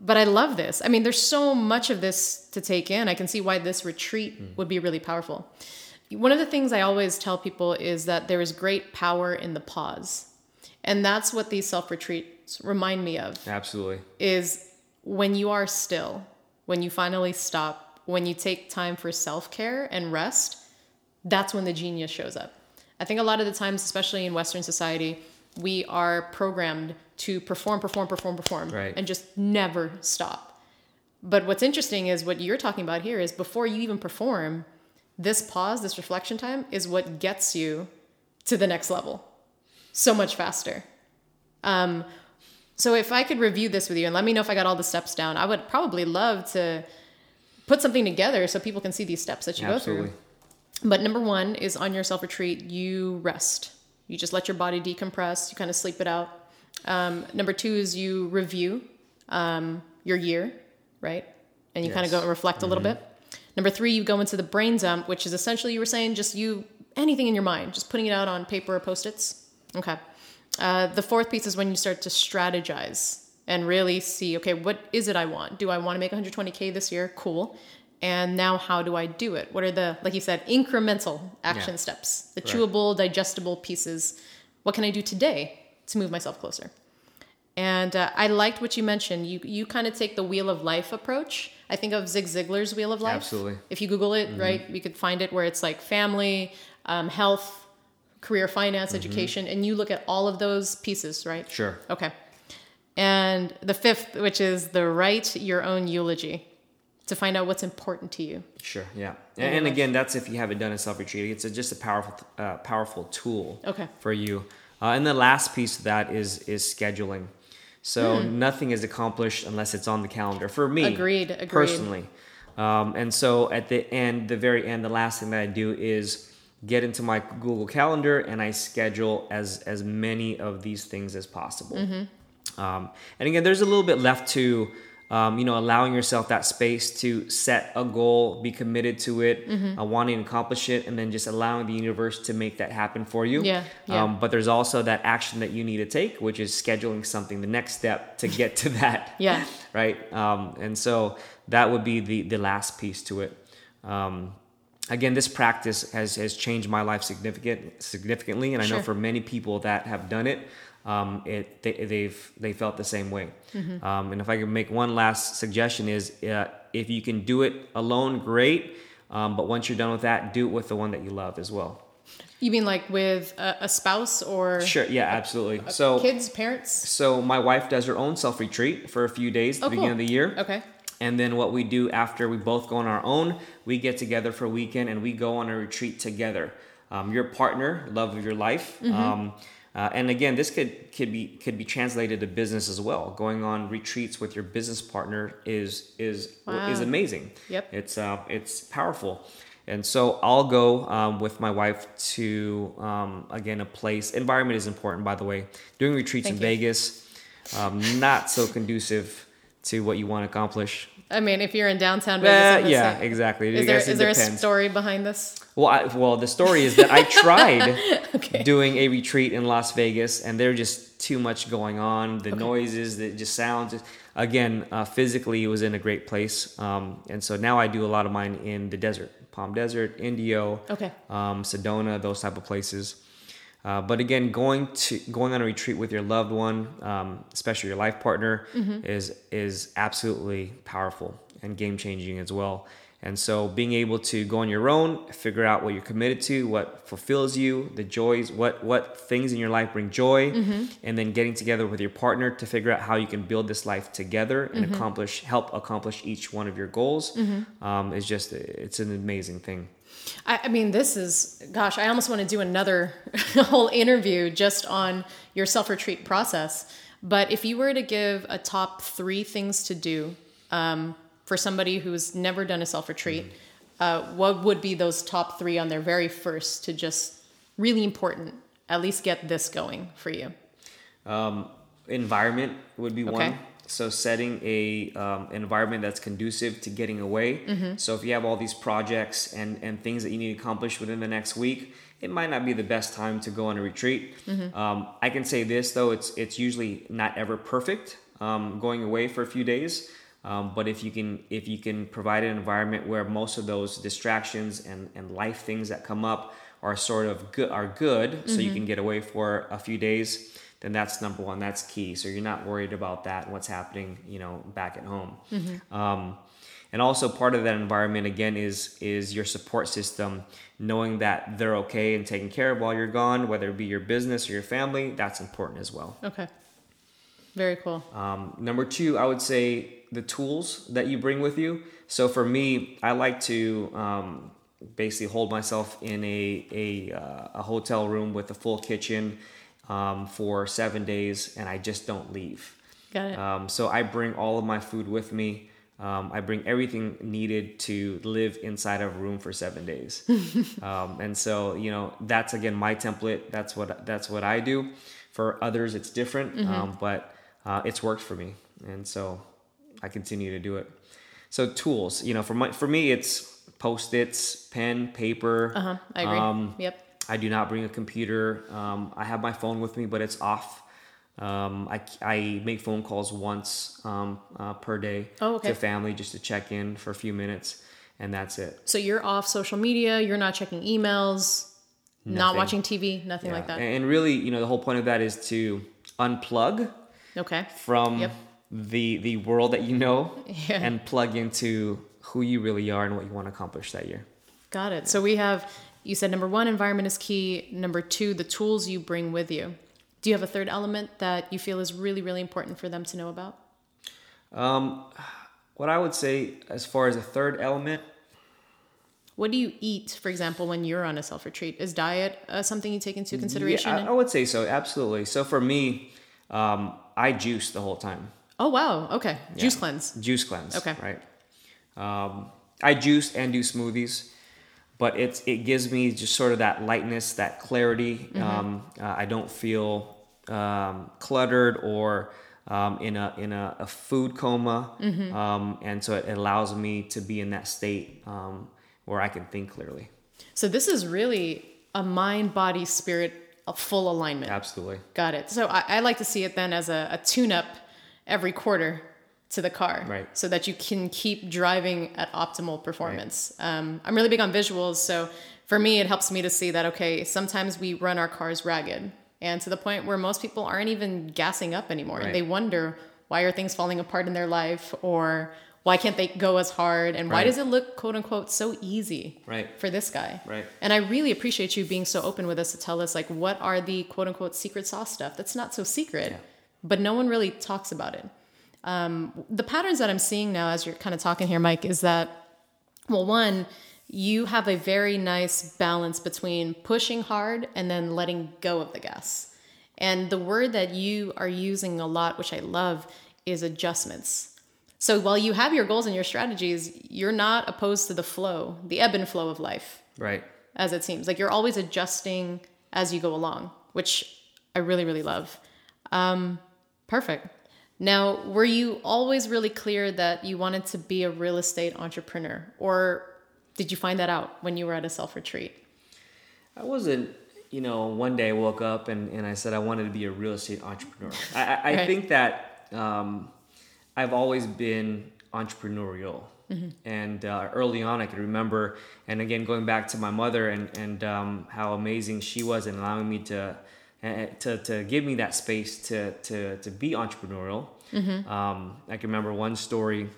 But I love this. I mean, there's so much of this to take in. I can see why this retreat would be really powerful. One of the things I always tell people is that there is great power in the pause. And that's what these self retreats remind me of Absolutely. is when you are still, when you finally stop, when you take time for self care and rest, that's when the genius shows up. I think a lot of the times, especially in Western society, we are programmed to perform, perform, perform, perform, Right. and just never stop. But what's interesting is what you're talking about here is before you even perform, this pause, this reflection time is what gets you to the next level so much faster. Um, so if I could review this with you and let me know if I got all the steps down, I would probably love to put something together so people can see these steps that you Absolutely. go through. But number one is on your self retreat, you rest. You just let your body decompress. You kind of sleep it out. Um, number two is you review um, your year, right? And you kind of go and reflect a little bit. Number three, you go into the brain dump, which is essentially you were saying just you anything in your mind, just putting it out on paper or post its. Okay. Uh, the fourth piece is when you start to strategize and really see, okay, what is it I want? Do I want to make 120K this year? Cool. And now how do I do it? What are the, like you said, incremental action Yeah. steps, the Right. chewable, digestible pieces? What can I do today to move myself closer? And uh, I liked what you mentioned. You you kind of take the wheel of life approach. I think of Zig Ziglar's wheel of life. Absolutely. If you Google it, right, you could find it where it's like family, um, health, career, finance, education, and you look at all of those pieces, right? Sure. Okay. And the fifth, which is the write your own eulogy to find out what's important to you. Sure. Yeah. And, and again, that's if you haven't done a self retreat. It's a, just a powerful, uh, powerful tool. Okay. For you. Uh, and the last piece of that is is scheduling. So Hmm. nothing is accomplished unless it's on the calendar. For me, Agreed, agreed. personally. Um, and so at the end, the very end, the last thing that I do is get into my Google Calendar and I schedule as as many of these things as possible. Mm-hmm. Um, and again, there's a little bit left to, um, you know, allowing yourself that space to set a goal, be committed to it, Mm-hmm. uh, wanting to accomplish it, and then just allowing the universe to make that happen for you. Yeah, yeah. Um, but there's also that action that you need to take, which is scheduling something, the next step to get to that. Yeah. right. Um, and so that would be the the last piece to it. Um, again, this practice has has changed my life significant significantly, and I know for many people that have done it, um, it they, they've they felt the same way. Mm-hmm. Um, and if I could make one last suggestion is uh, if you can do it alone, great. Um, but once you're done with that, do it with the one that you love as well. You mean like with a, a spouse or Sure. Yeah. Absolutely. So kids, parents? so my wife does her own self retreat for a few days at Oh, the beginning cool. of the year. Okay. And then what we do after we both go on our own, we get together for a weekend and we go on a retreat together. Um, your partner, love of your life. Mm-hmm. Uh, and again, this could could be could be translated to business as well. Going on retreats with your business partner is is Wow. is amazing. Yep. It's uh, it's powerful. And so I'll go um, with my wife to um, again a place. Environment is important, by the way. Doing retreats Thank in you. Vegas, um, not so conducive to what you want to accomplish. I mean, if you're in downtown Uh, Vegas, I'm yeah, exactly. Is there is there a story behind this? Well, I, well, the story is that I tried Okay. doing a retreat in Las Vegas, and there's just too much going on. The noises, the just sounds. Again, uh, physically, it was in a great place, um, and so now I do a lot of mine in the desert, Palm Desert, Indio, Okay. um, Sedona, those type of places. Uh, but again, going to going on a retreat with your loved one, um, especially your life partner, is is absolutely powerful and game changing as well. And so, being able to go on your own, figure out what you're committed to, what fulfills you, the joys, what what things in your life bring joy, and then getting together with your partner to figure out how you can build this life together and accomplish, help accomplish each one of your goals, um, is just it's an amazing thing. I, I mean, this is, gosh, I almost want to do another whole interview just on your self retreat process. But if you were to give a top three things to do um, for somebody who's never done a self retreat, uh, what would be those top three on their very first to just really important, at least get this going for you? Um, environment would be Okay. one. So setting a um, environment that's conducive to getting away. Mm-hmm. So if you have all these projects and and things that you need to accomplish within the next week, it might not be the best time to go on a retreat. Mm-hmm. Um, I can say this though, it's it's usually not ever perfect um, going away for a few days. Um, but if you can if you can provide an environment where most of those distractions and, and life things that come up are sort of good are good, so you can get away for a few days, then that's number one. That's key. So you're not worried about that what's happening, you know, back at home. Um, and also part of that environment again is is your support system, knowing that they're okay and taken care of while you're gone, whether it be your business or your family. That's important as well. Okay. Very cool. Um, number two, I would say the tools that you bring with you. So for me, I like to um, basically hold myself in a a, uh, a hotel room with a full kitchen um, for seven days, and I just don't leave. Got it. Um, so I bring all of my food with me. Um, I bring everything needed to live inside of a room for seven days. um, and so, you know, that's again my template. That's what that's what I do. For others, it's different, um, but uh, it's worked for me, and so I continue to do it. So tools, you know, for my for me, it's post-its, pen, paper. Uh huh. I agree. Um, yep. I do not bring a computer. Um, I have my phone with me, but it's off. Um, I, I make phone calls once um, uh, per day Oh, okay. to family just to check in for a few minutes, and that's it. So you're off social media. You're not checking emails. Not watching TV. Nothing Yeah. like that. And really, you know, the whole point of that is to unplug Okay. from Yep. the the world that you know Yeah. and plug into who you really are and what you want to accomplish that year. Got it. So we have, you said number one, environment is key. Number two, the tools you bring with you. Do you have a third element that you feel is really, really important for them to know about? Um, what I would say, as far as a third element, What do you eat, for example, when you're on a self retreat? Is diet uh, something you take into consideration? Yeah, I, I would say so. Absolutely. So for me, um, I juice the whole time. oh, wow. Okay. Juice Yeah. cleanse. Juice cleanse. Okay. Right. Um, I juice and do smoothies, but it's it gives me just sort of that lightness, that clarity. Mm-hmm. Um, uh, I don't feel um, cluttered or um, in a in a, a food coma, Mm-hmm. um, and so it allows me to be in that state um, where I can think clearly. So this is really a mind, body, spirit, a full alignment. Absolutely. Got it. So I, I like to see it then as a, a tune up every quarter to the car. Right. So that you can keep driving at optimal performance. Um, I'm really big on visuals. So for me, it helps me to see that, okay, sometimes we run our cars ragged and to the point where most people aren't even gassing up anymore. Right. And they wonder why are things falling apart in their life or why can't they go as hard and why Right. does it look quote unquote so easy Right. for this guy Right. and i really appreciate you being so open with us to tell us like what are the quote unquote secret sauce stuff that's not so secret Yeah. but no one really talks about it um, the patterns that i'm seeing now as you're kind of talking here mike is that well one you have a very nice balance between pushing hard and then letting go of the gas and the word that you are using a lot which i love is adjustments so while you have your goals and your strategies you're not opposed to the flow the ebb and flow of life Right. as it seems. Like you're always adjusting as you go along, which I really, really love. Um, perfect. Now, were you always really clear that you wanted to be a real estate entrepreneur, or did you find that out when you were at a self retreat? I wasn't, you know, one day I woke up and, and I said I wanted to be a real estate entrepreneur. I, I, I Right. think that um, I've always been entrepreneurial. And uh, early on, I can remember, and again, going back to my mother and, and um, how amazing she was in allowing me to, to, to give me that space to, to, to be entrepreneurial. Um, I can remember one story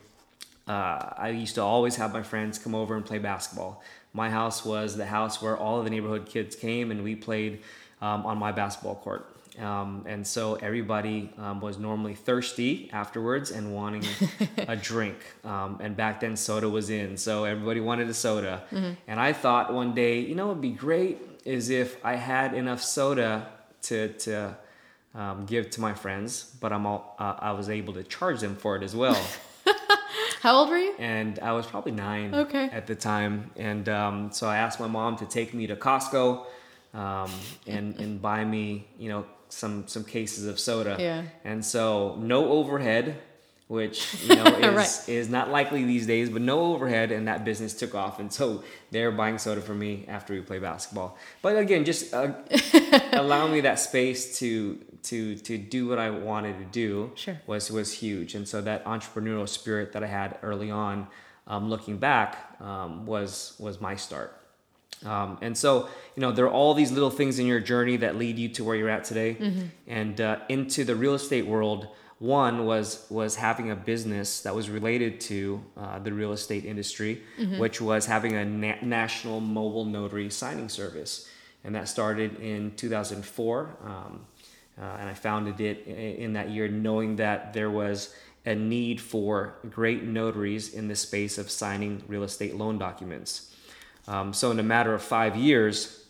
uh, I used to always have my friends come over and play basketball. My house was the house where all of the neighborhood kids came and we played um, on my basketball court. Um, and so everybody um, was normally thirsty afterwards and wanting a drink. Um, and back then, soda was in, so everybody wanted a soda. And I thought one day, you know, it'd be great is if I had enough soda to to um, give to my friends, but I'm all, uh, I was able to charge them for it as well How old were you? and I was probably nine Okay. at the time. And um, so I asked my mom to take me to Costco um, and and buy me, you know, some some cases of soda. Yeah. And so no overhead, which you know is Right. is not likely these days, but no overhead, and that business took off. And so they're buying soda for me after we play basketball. But again, just uh, allow me that space to to to do what I wanted to do Sure. was was huge, and so that entrepreneurial spirit that I had early on, um, looking back, um, was was my start. Um, and so you know there are all these little things in your journey that lead you to where you're at today, and uh, into the real estate world. One was was having a business that was related to uh, the real estate industry, which was having a na- national mobile notary signing service, and that started in 2004. Um, uh, and I founded it in that year, knowing that there was a need for great notaries in the space of signing real estate loan documents. Um, so, in a matter of five years,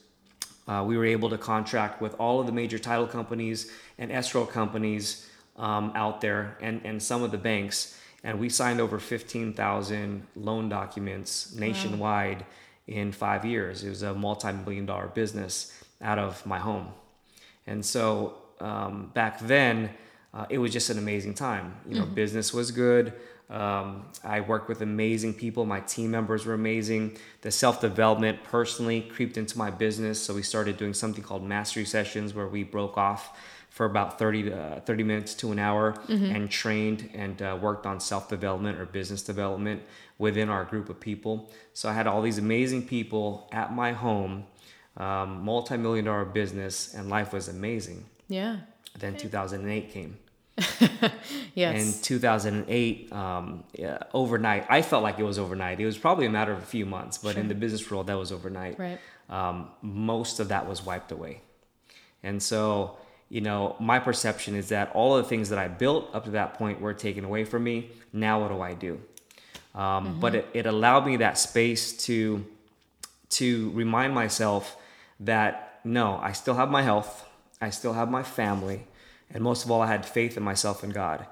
uh, we were able to contract with all of the major title companies and escrow companies um, out there and, and some of the banks. And we signed over 15,000 loan documents nationwide in five years. It was a multi million dollar business out of my home. And so um, back then, uh, it was just an amazing time. You know, business was good. Um, I worked with amazing people. My team members were amazing. The self development personally creeped into my business. So we started doing something called mastery sessions where we broke off for about 30 to uh, 30 minutes to an hour and trained and uh, worked on self development or business development within our group of people. So I had all these amazing people at my home, um, multi million dollar business, and life was amazing. Yeah. Then 2008 came. Yes. In 2008, um, yeah, overnight, I felt like it was overnight. It was probably a matter of a few months, but in the business world, that was overnight. Right. Um, most of that was wiped away. And so, you know, my perception is that all of the things that I built up to that point were taken away from me. Now, what do I do? Um, But it, it allowed me that space to to remind myself that no, I still have my health, I still have my family, and most of all, I had faith in myself and God.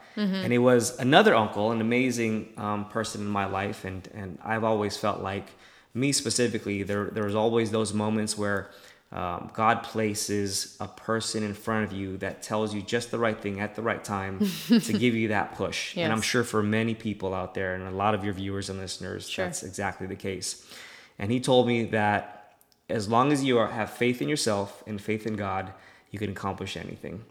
And it was another uncle, an amazing um, person in my life, and and I've always felt like me specifically, there there was always those moments where. Um, God places a person in front of you that tells you just the right thing at the right time to give you that push. And I'm sure for many people out there and a lot of your viewers and listeners, Sure. that's exactly the case. And he told me that as long as you are, have faith in yourself and faith in God, you can accomplish anything.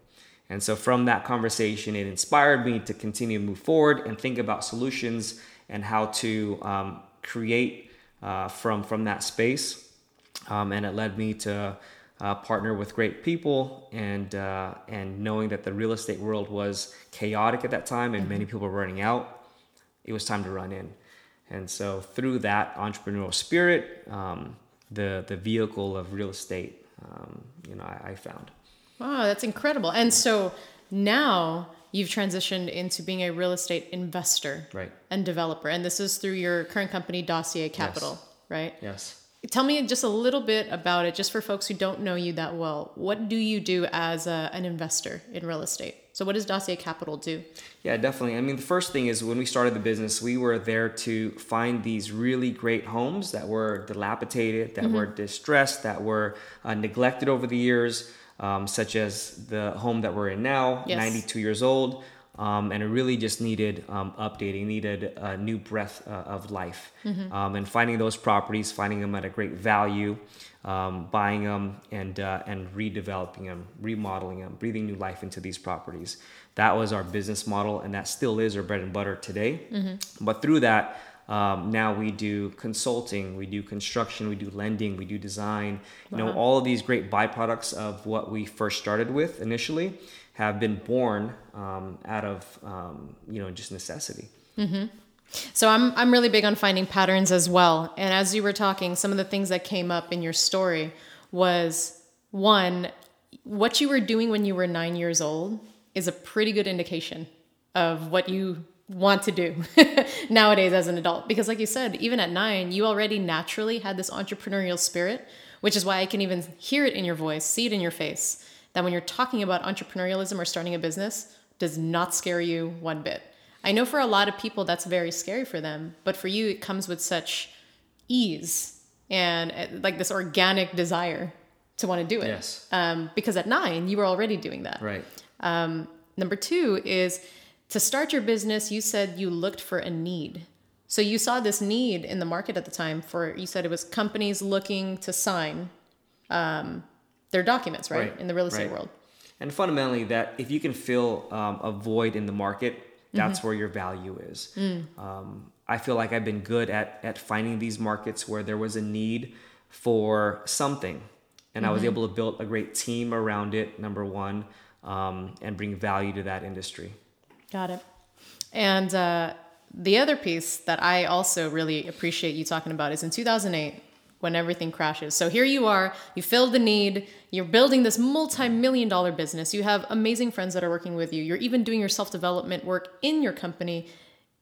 And so from that conversation, it inspired me to continue to move forward and think about solutions and how to um, create uh, from from that space. Um, and it led me to uh, partner with great people and uh, and knowing that the real estate world was chaotic at that time and many people were running out it was time to run in. And so through that entrepreneurial spirit, um, the the vehicle of real estate, um, you know, I, I found. Wow, that's incredible. And so now you've transitioned into being a real estate investor Right. and developer. And this is through your current company, Dossier Capital, right? Yes. Tell me just a little bit about it, just for folks who don't know you that well. What do you do as a, an investor in real estate? So, what does Dossier Capital do? Yeah, definitely. I mean, the first thing is when we started the business, we were there to find these really great homes that were dilapidated, that were distressed, that were uh, neglected over the years, um, such as the home that we're in now, Yes. 92 years old. Um, and it really just needed um, updating, needed a new breath uh, of life. Um, and finding those properties, finding them at a great value, um, buying them and uh, and redeveloping them, remodeling them, breathing new life into these properties. That was our business model, and that still is our bread and butter today. But through that, um, now we do consulting, we do construction, we do lending, we do design. You know, all of these great byproducts of what we first started with initially have been born um, out of um, you know just necessity. So I'm I'm really big on finding patterns as well. And as you were talking, some of the things that came up in your story was one, what you were doing when you were 9 years old is a pretty good indication of what you want to do nowadays as an adult because like you said, even at 9, you already naturally had this entrepreneurial spirit, which is why I can even hear it in your voice, see it in your face that when you're talking about entrepreneurialism or starting a business does not scare you one bit. I know for a lot of people that's very scary for them, but for you it comes with such ease and uh, like this organic desire to want to do it. Yes. Um, because at nine you were already doing that. Right. Um, number two is to start your business. You said you looked for a need. So you saw this need in the market at the time for you said it was companies looking to sign um, their documents, right, Right, in the real estate right. world. And fundamentally, that if you can fill um, a void in the market, that's where your value is. Um, I feel like I've been good at at finding these markets where there was a need for something, and I was able to build a great team around it. Number one, um, and bring value to that industry. Got it. And uh, the other piece that I also really appreciate you talking about is in 2008 when everything crashes. So here you are, you filled the need, you're building this multi million dollar business, you have amazing friends that are working with you, you're even doing your self development work in your company,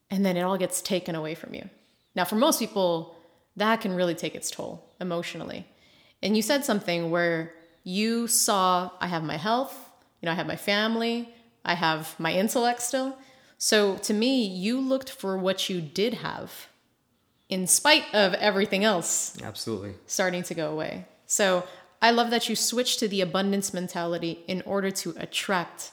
and then it all gets taken away from you. Now, for most people, that can really take its toll emotionally. And you said something where you saw, I have my health, you know, I have my family, I have my intellect still. So to me, you looked for what you did have in spite of everything else Absolutely. starting to go away. So I love that you switch to the abundance mentality in order to attract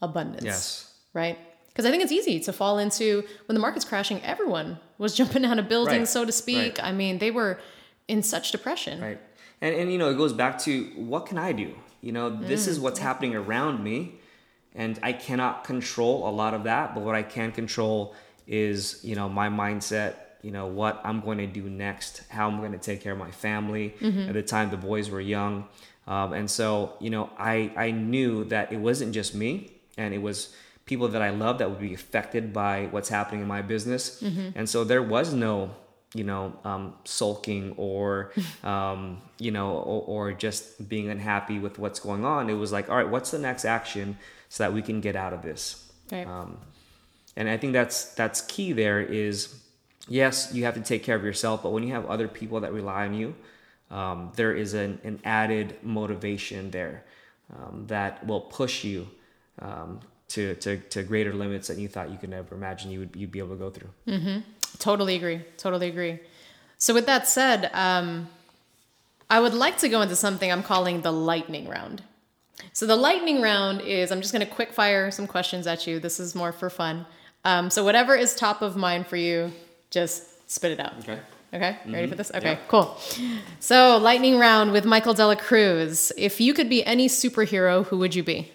abundance. Yes. Right? Because I think it's easy to fall into when the market's crashing, everyone was jumping out of buildings, Right. so to speak. Right. I mean, they were in such depression. Right. And, and you know, it goes back to what can I do? You know, this mm, is what's happening around me, and I cannot control a lot of that. But what I can control is, you know, my mindset. You know what I'm going to do next, how I'm going to take care of my family. At the time, the boys were young, um, and so you know, I I knew that it wasn't just me, and it was people that I love that would be affected by what's happening in my business. And so there was no you know, um, sulking or, um, you know, or, or just being unhappy with what's going on. It was like, all right, what's the next action so that we can get out of this? Right. Um, and I think that's that's key. There is, yes, you have to take care of yourself, but when you have other people that rely on you, um, there is an, an added motivation there um, that will push you um, to, to to greater limits that you thought you could never imagine you would you'd be able to go through. Totally agree. Totally agree. So, with that said, um, I would like to go into something I'm calling the lightning round. So, the lightning round is I'm just going to quick fire some questions at you. This is more for fun. Um, so, whatever is top of mind for you, just spit it out. Okay. Okay, you ready for this? Okay, Yeah. cool. So, lightning round with Michael DelaCruz. If you could be any superhero, who would you be?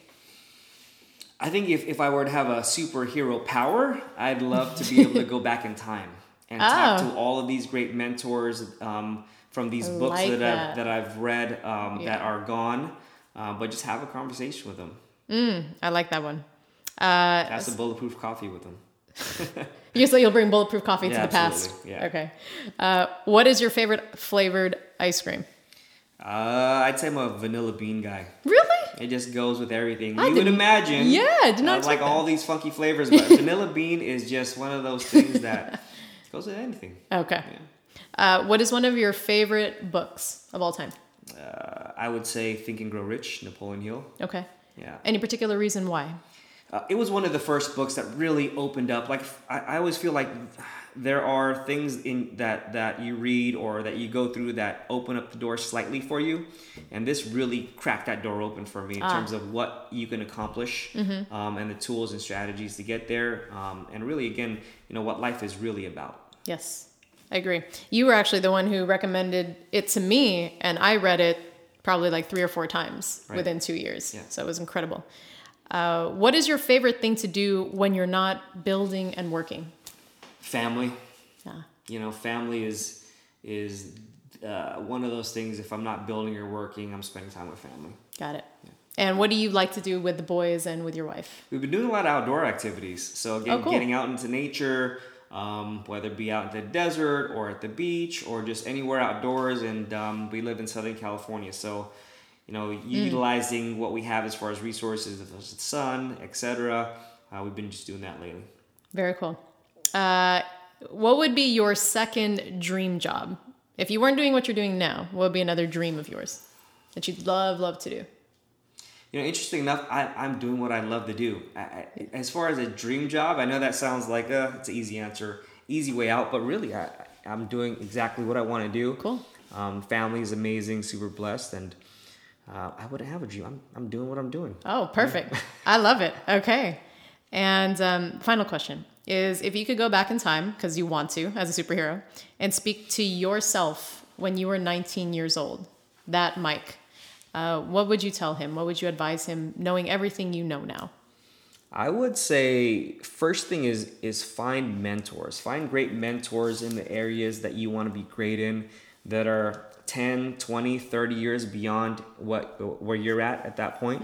I think if, if I were to have a superhero power, I'd love to be able to go back in time and talk Oh. to all of these great mentors um, from these books like that, that. I've, that I've read um, that are gone, uh, but just have a conversation with them. I like that one. Uh, Have some bulletproof coffee with them. you so you'll bring bulletproof coffee to the past. yeah. Okay. Uh, what is your favorite flavored ice cream? Uh, I'd say I'm a vanilla bean guy. Really? It just goes with everything. I you would imagine. Yeah, I did not I like expect all these funky flavors, but vanilla bean is just one of those things that goes with anything. Okay. Uh, what is one of your favorite books of all time? Uh, I would say Think and Grow Rich, Napoleon Hill. Okay. Yeah. Any particular reason why? Uh, it was one of the first books that really opened up. Like I, I always feel like there are things in that that you read or that you go through that open up the door slightly for you and this really cracked that door open for me in Ah. terms of what you can accomplish Mm-hmm. um, and the tools and strategies to get there um, and really again you know what life is really about Yes, I agree. You were actually the one who recommended it to me, and I read it probably like three or four times Right. within two years. Yeah. So it was incredible. Uh, what is your favorite thing to do when you're not building and working? family Yeah. you know family is is uh, one of those things if i'm not building or working i'm spending time with family Got it. And what do you like to do with the boys and with your wife? We've been doing a lot of outdoor activities. So again, Oh, cool. getting out into nature, um, whether it be out in the desert or at the beach or just anywhere outdoors. And um, we live in Southern California, so you know, Hmm. utilizing what we have as far as resources, the sun, etc. Uh, we've been just doing that lately. Very cool. Uh, what would be your second dream job? If you weren't doing what you're doing now, what would be another dream of yours that you'd love, love to do? You know, interesting enough, I, I'm doing what I love to do. I, I, as far as a dream job, I know that sounds like a, it's an easy answer, easy way out, but really, I, I'm doing exactly what I want to do. Cool. Um, family is amazing, super blessed, and uh, I wouldn't have a dream. I'm, I'm doing what I'm doing. Oh, perfect. I love it. Okay. And um, final question is if you could go back in time, because you want to as a superhero, and speak to yourself when you were 19 years old, that Mike, uh, what would you tell him? What would you advise him, knowing everything you know now? I would say first thing is is find mentors. Find great mentors in the areas that you want to be great in that are 10, 20, 30 years beyond what where you're at at that point.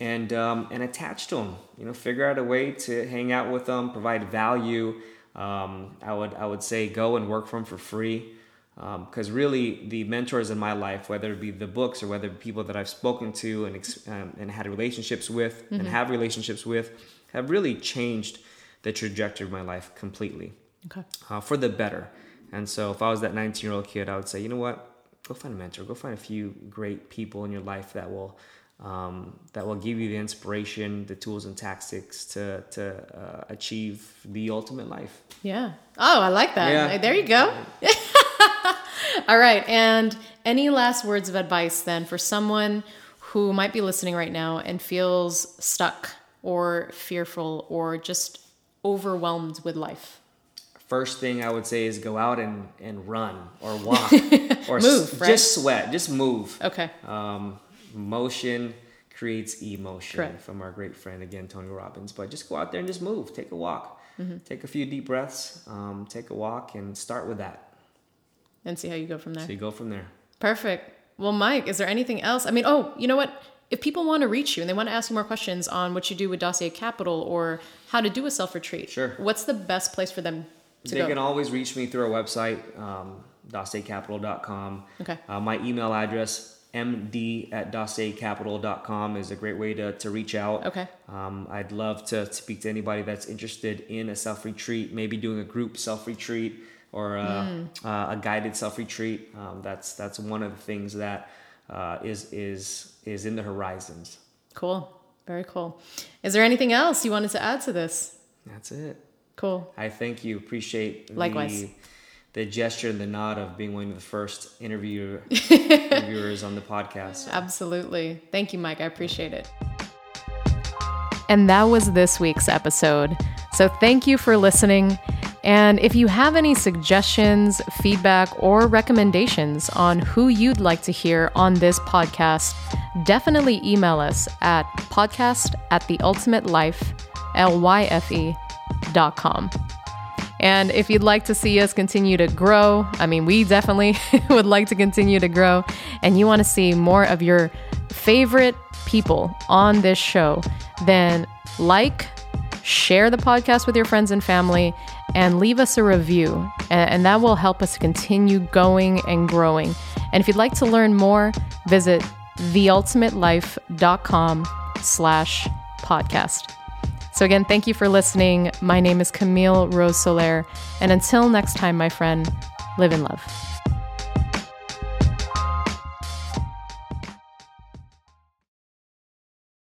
And um, and attach to them. You know, figure out a way to hang out with them, provide value. Um, I would I would say go and work for them for free. Because really, the mentors in my life, whether it be the books or whether people that I've spoken to and um, and had relationships with and have relationships with, have really changed the trajectory of my life completely Okay. uh, for the better. And so, if I was that 19 year old kid, I would say, you know what? Go find a mentor. Go find a few great people in your life that will um, that will give you the inspiration, the tools and tactics to to uh, achieve the ultimate life. Yeah. Oh, I like that. Yeah. There you go. All right. And any last words of advice then for someone who might be listening right now and feels stuck or fearful or just overwhelmed with life? First thing I would say is go out and, and run or walk or Move, s- right? just sweat, just move. Okay. Um, motion creates emotion Correct. from our great friend again, Tony Robbins. But just go out there and just move, take a walk, Mm-hmm. take a few deep breaths, um, take a walk, and start with that. And see how you go from there. So you go from there. Perfect. Well, Mike, is there anything else? I mean, oh, you know what? If people want to reach you and they want to ask you more questions on what you do with Dossier Capital or how to do a self retreat, Sure. what's the best place for them they go? can always reach me through our website, um, DossierCapital.com. Okay. Uh, my email address, md at DossierCapital.com, is a great way to, to reach out. Okay. Um, I'd love to speak to anybody that's interested in a self retreat, maybe doing a group self retreat or uh, Hmm. uh, a guided self retreat. Um, that's that's one of the things that uh, is is is in the horizons. Cool. Very cool. Is there anything else you wanted to add to this? That's it. Cool. I thank you. Appreciate Likewise. the the gesture and the nod of being one of the first interviewer interviewers on the podcast. Absolutely. Thank you, Mike. I appreciate it. And that was this week's episode. So thank you for listening. And if you have any suggestions, feedback, or recommendations on who you'd like to hear on this podcast, definitely email us at podcast at the ultimate lyfe, L-Y-F-E dot com. And if you'd like to see us continue to grow, I mean, we definitely would like to continue to grow, and you want to see more of your favorite people on this show, then like, share the podcast with your friends and family, and leave us a review. And that will help us continue going and growing. And if you'd like to learn more, visit theultimatelyfe.com slash podcast. So, again, thank you for listening. My name is Kamille Rose Soler. And until next time, my friend, live in love.